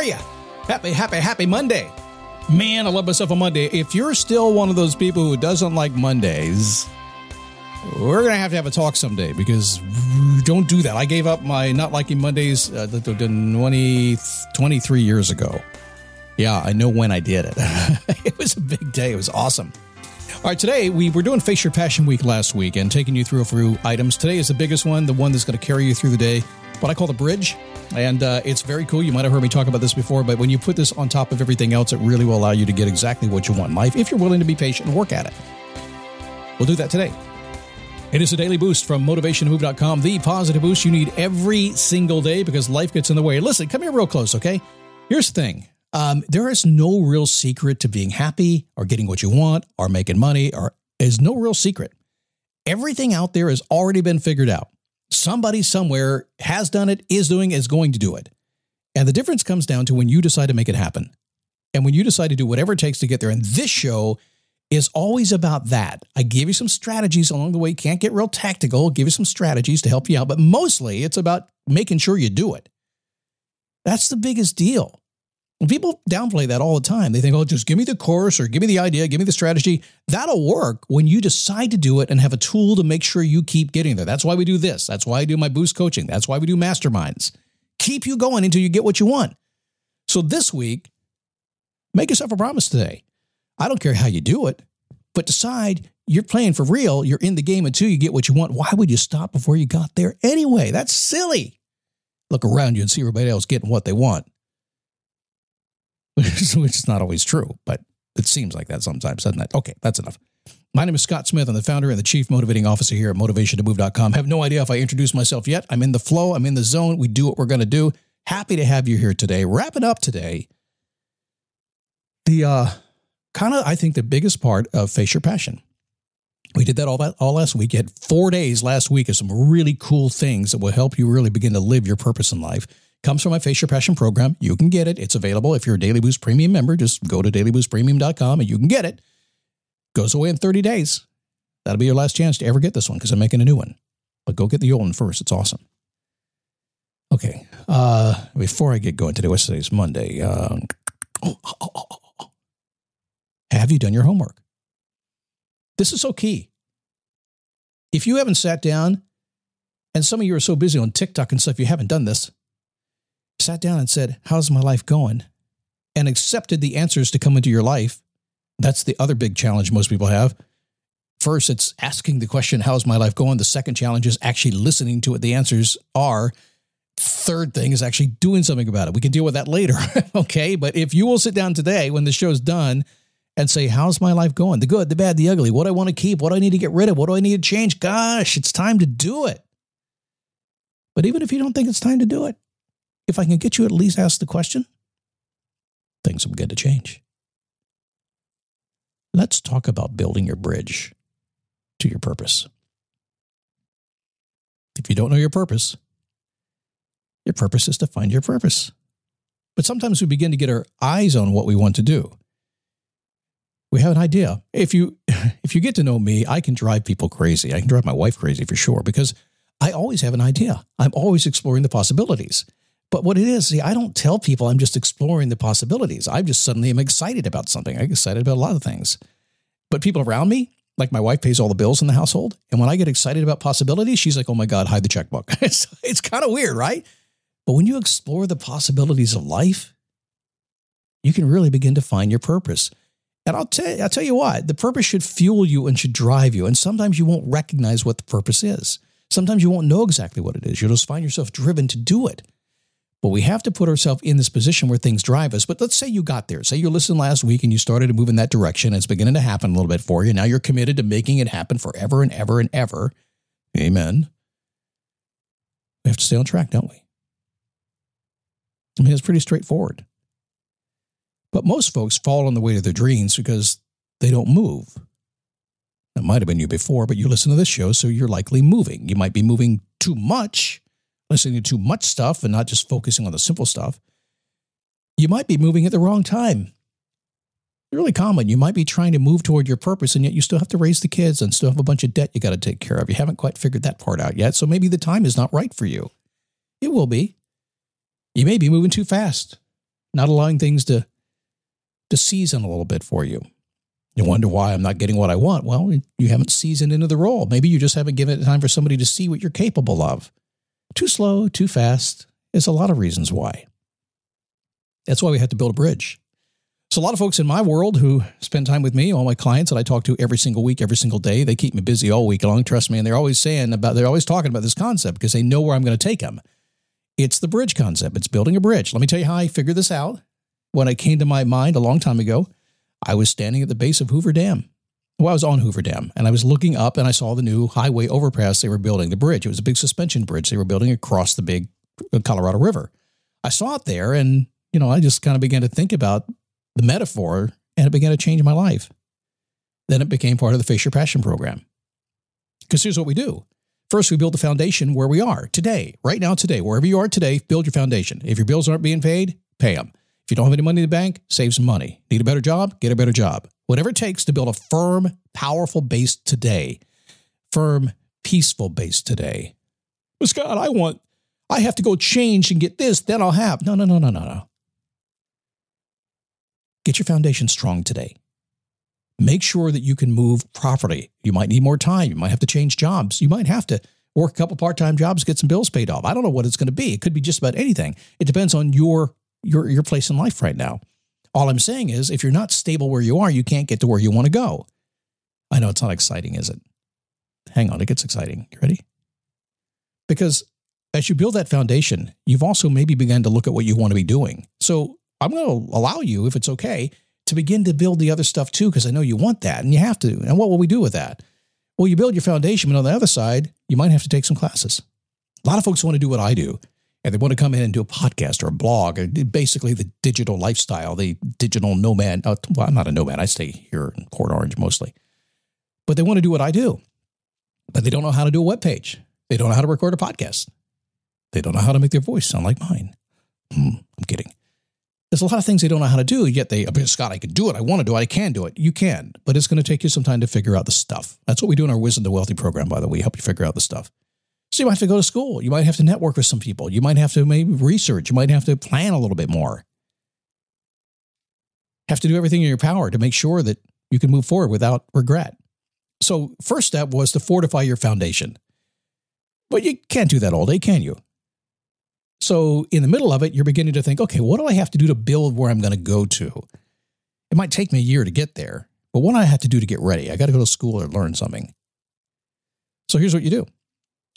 Are you? Happy, happy, happy Monday. Man, I love myself on Monday. If you're still one of those people who doesn't like Mondays, we're going to have to have a talk someday because don't do that. I gave up my not liking Mondays uh, 20, 23 years ago. Yeah, I know when I did it. it was a big day. It was awesome. All right, today we were doing Face Your Passion Week last week and taking you through a few items. Today is the biggest one, the one that's going to carry you through the day, what I call the bridge. And uh, it's very cool. You might have heard me talk about this before, but when you put this on top of everything else, it really will allow you to get exactly what you want in life if you're willing to be patient and work at it. We'll do that today. It is a daily boost from motivationmove.com, the positive boost you need every single day because life gets in the way. Listen, come here real close, okay? Here's the thing um, there is no real secret to being happy or getting what you want or making money, or is no real secret. Everything out there has already been figured out. Somebody somewhere has done it, is doing, is going to do it. And the difference comes down to when you decide to make it happen. And when you decide to do whatever it takes to get there. And this show is always about that. I give you some strategies along the way. Can't get real tactical, give you some strategies to help you out, but mostly it's about making sure you do it. That's the biggest deal. People downplay that all the time. They think, oh, just give me the course or give me the idea, give me the strategy. That'll work when you decide to do it and have a tool to make sure you keep getting there. That's why we do this. That's why I do my boost coaching. That's why we do masterminds. Keep you going until you get what you want. So this week, make yourself a promise today. I don't care how you do it, but decide you're playing for real. You're in the game until you get what you want. Why would you stop before you got there anyway? That's silly. Look around you and see everybody else getting what they want. which is not always true, but it seems like that sometimes, doesn't it? Okay, that's enough. My name is Scott Smith. I'm the founder and the chief motivating officer here at motivationtomove.com. Have no idea if I introduced myself yet. I'm in the flow, I'm in the zone. We do what we're going to do. Happy to have you here today. Wrapping up today. The uh, kind of, I think, the biggest part of Face Your Passion. We did that all that all last week. You had four days last week of some really cool things that will help you really begin to live your purpose in life comes from my Face Your Passion program. You can get it. It's available. If you're a Daily Boost Premium member, just go to dailyboostpremium.com and you can get it. Goes away in 30 days. That'll be your last chance to ever get this one because I'm making a new one. But go get the old one first. It's awesome. Okay. Uh, before I get going today, what's today? It's Monday. Uh, oh, oh, oh, have you done your homework? This is so key. If you haven't sat down, and some of you are so busy on TikTok and stuff, you haven't done this, sat down and said, How's my life going? And accepted the answers to come into your life. That's the other big challenge most people have. First, it's asking the question, How's my life going? The second challenge is actually listening to what the answers are. Third thing is actually doing something about it. We can deal with that later. okay. But if you will sit down today when the show's done and say, How's my life going? The good, the bad, the ugly. What I want to keep? What I need to get rid of? What do I need to change? Gosh, it's time to do it. But even if you don't think it's time to do it, if I can get you at least ask the question, things will begin to change. Let's talk about building your bridge to your purpose. If you don't know your purpose, your purpose is to find your purpose. But sometimes we begin to get our eyes on what we want to do. We have an idea. If you if you get to know me, I can drive people crazy. I can drive my wife crazy for sure because I always have an idea. I'm always exploring the possibilities. But what it is, see, I don't tell people I'm just exploring the possibilities. I just suddenly am excited about something. I get excited about a lot of things. But people around me, like my wife pays all the bills in the household. And when I get excited about possibilities, she's like, oh my God, hide the checkbook. it's it's kind of weird, right? But when you explore the possibilities of life, you can really begin to find your purpose. And I'll tell, I'll tell you what, the purpose should fuel you and should drive you. And sometimes you won't recognize what the purpose is. Sometimes you won't know exactly what it is. You'll just find yourself driven to do it. But we have to put ourselves in this position where things drive us. But let's say you got there. Say you listened last week and you started to move in that direction. It's beginning to happen a little bit for you. Now you're committed to making it happen forever and ever and ever. Amen. We have to stay on track, don't we? I mean, it's pretty straightforward. But most folks fall on the way to their dreams because they don't move. It might have been you before, but you listen to this show, so you're likely moving. You might be moving too much listening to too much stuff and not just focusing on the simple stuff, you might be moving at the wrong time. It's really common. You might be trying to move toward your purpose, and yet you still have to raise the kids and still have a bunch of debt you got to take care of. You haven't quite figured that part out yet. So maybe the time is not right for you. It will be. You may be moving too fast, not allowing things to, to season a little bit for you. You wonder why I'm not getting what I want. Well, you haven't seasoned into the role. Maybe you just haven't given it time for somebody to see what you're capable of. Too slow, too fast. There's a lot of reasons why. That's why we have to build a bridge. So, a lot of folks in my world who spend time with me, all my clients that I talk to every single week, every single day, they keep me busy all week long. Trust me. And they're always saying about, they're always talking about this concept because they know where I'm going to take them. It's the bridge concept. It's building a bridge. Let me tell you how I figured this out. When it came to my mind a long time ago, I was standing at the base of Hoover Dam well, I was on Hoover Dam and I was looking up and I saw the new highway overpass they were building, the bridge. It was a big suspension bridge they were building across the big uh, Colorado River. I saw it there and, you know, I just kind of began to think about the metaphor and it began to change my life. Then it became part of the Face Your Passion program. Because here's what we do. First, we build the foundation where we are today, right now, today, wherever you are today, build your foundation. If your bills aren't being paid, pay them. If you don't have any money in the bank, save some money. Need a better job? Get a better job whatever it takes to build a firm, powerful base today, firm, peaceful base today. But Scott, I want, I have to go change and get this, then I'll have. No, no, no, no, no, no. Get your foundation strong today. Make sure that you can move properly. You might need more time. You might have to change jobs. You might have to work a couple part-time jobs, get some bills paid off. I don't know what it's going to be. It could be just about anything. It depends on your your your place in life right now. All I'm saying is, if you're not stable where you are, you can't get to where you want to go. I know it's not exciting, is it? Hang on, it gets exciting. You ready? Because as you build that foundation, you've also maybe begun to look at what you want to be doing. So I'm going to allow you, if it's okay, to begin to build the other stuff too, because I know you want that and you have to. And what will we do with that? Well, you build your foundation, but on the other side, you might have to take some classes. A lot of folks want to do what I do and they want to come in and do a podcast or a blog, or basically the digital lifestyle, the digital nomad. Uh, well, I'm not a nomad. I stay here in Port Orange mostly. But they want to do what I do, but they don't know how to do a web page. They don't know how to record a podcast. They don't know how to make their voice sound like mine. Hmm, I'm kidding. There's a lot of things they don't know how to do, yet they, Scott, I can do it. I want to do it. I can do it. You can, but it's going to take you some time to figure out the stuff. That's what we do in our Wisdom to Wealthy program, by the way. We help you figure out the stuff. So you might have to go to school. You might have to network with some people. You might have to maybe research. You might have to plan a little bit more. Have to do everything in your power to make sure that you can move forward without regret. So, first step was to fortify your foundation. But you can't do that all day, can you? So, in the middle of it, you're beginning to think, okay, what do I have to do to build where I'm going to go to? It might take me a year to get there, but what do I have to do to get ready? I got to go to school or learn something. So, here's what you do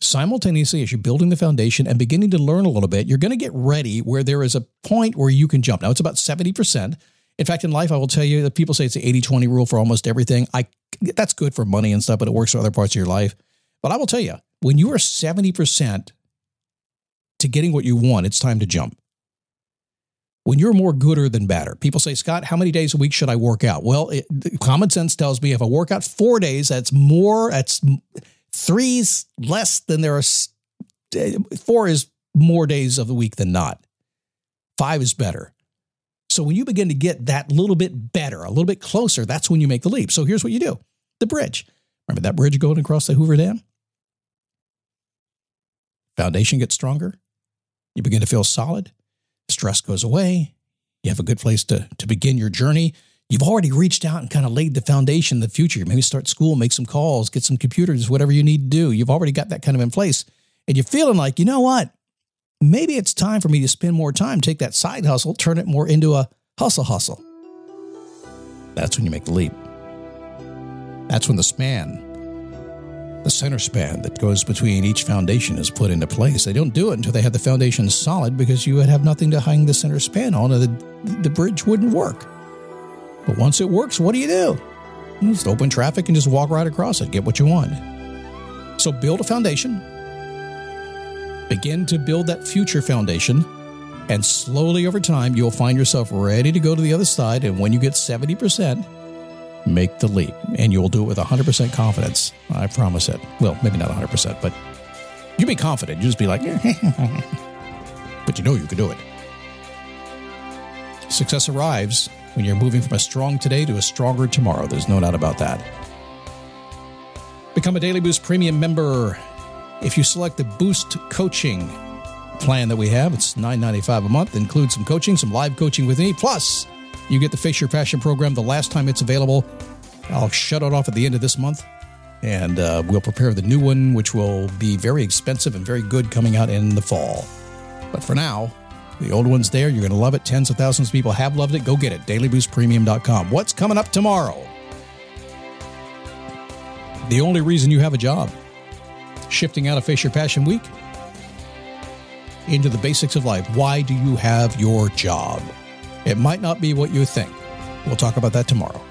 simultaneously as you're building the foundation and beginning to learn a little bit, you're going to get ready where there is a point where you can jump. Now, it's about 70%. In fact, in life, I will tell you that people say it's the 80 20 rule for almost everything. I That's good for money and stuff, but it works for other parts of your life. But I will tell you, when you are 70% to getting what you want, it's time to jump. When you're more gooder than badder, people say, Scott, how many days a week should I work out? Well, it, common sense tells me if I work out four days, that's more, that's Three's less than there are. Four is more days of the week than not. Five is better. So when you begin to get that little bit better, a little bit closer, that's when you make the leap. So here's what you do the bridge. Remember that bridge going across the Hoover Dam? Foundation gets stronger. You begin to feel solid. Stress goes away. You have a good place to, to begin your journey. You've already reached out and kind of laid the foundation the future. Maybe start school, make some calls, get some computers, whatever you need to do. You've already got that kind of in place. And you're feeling like, you know what? Maybe it's time for me to spend more time, take that side hustle, turn it more into a hustle hustle. That's when you make the leap. That's when the span, the center span that goes between each foundation is put into place. They don't do it until they have the foundation solid because you would have nothing to hang the center span on and the, the bridge wouldn't work. But once it works, what do you do? Just open traffic and just walk right across it, get what you want. So build a foundation, begin to build that future foundation, and slowly over time, you'll find yourself ready to go to the other side. And when you get 70%, make the leap. And you'll do it with 100% confidence. I promise it. Well, maybe not 100%, but you be confident. You just be like, but you know you can do it. Success arrives when you're moving from a strong today to a stronger tomorrow. There's no doubt about that. Become a Daily Boost Premium member if you select the Boost Coaching plan that we have. It's $9.95 a month, includes some coaching, some live coaching with me. Plus, you get the Face Your Passion program the last time it's available. I'll shut it off at the end of this month, and uh, we'll prepare the new one, which will be very expensive and very good coming out in the fall. But for now, the old one's there. You're going to love it. Tens of thousands of people have loved it. Go get it. DailyBoostPremium.com. What's coming up tomorrow? The only reason you have a job. Shifting out of Face Your Passion Week into the basics of life. Why do you have your job? It might not be what you think. We'll talk about that tomorrow.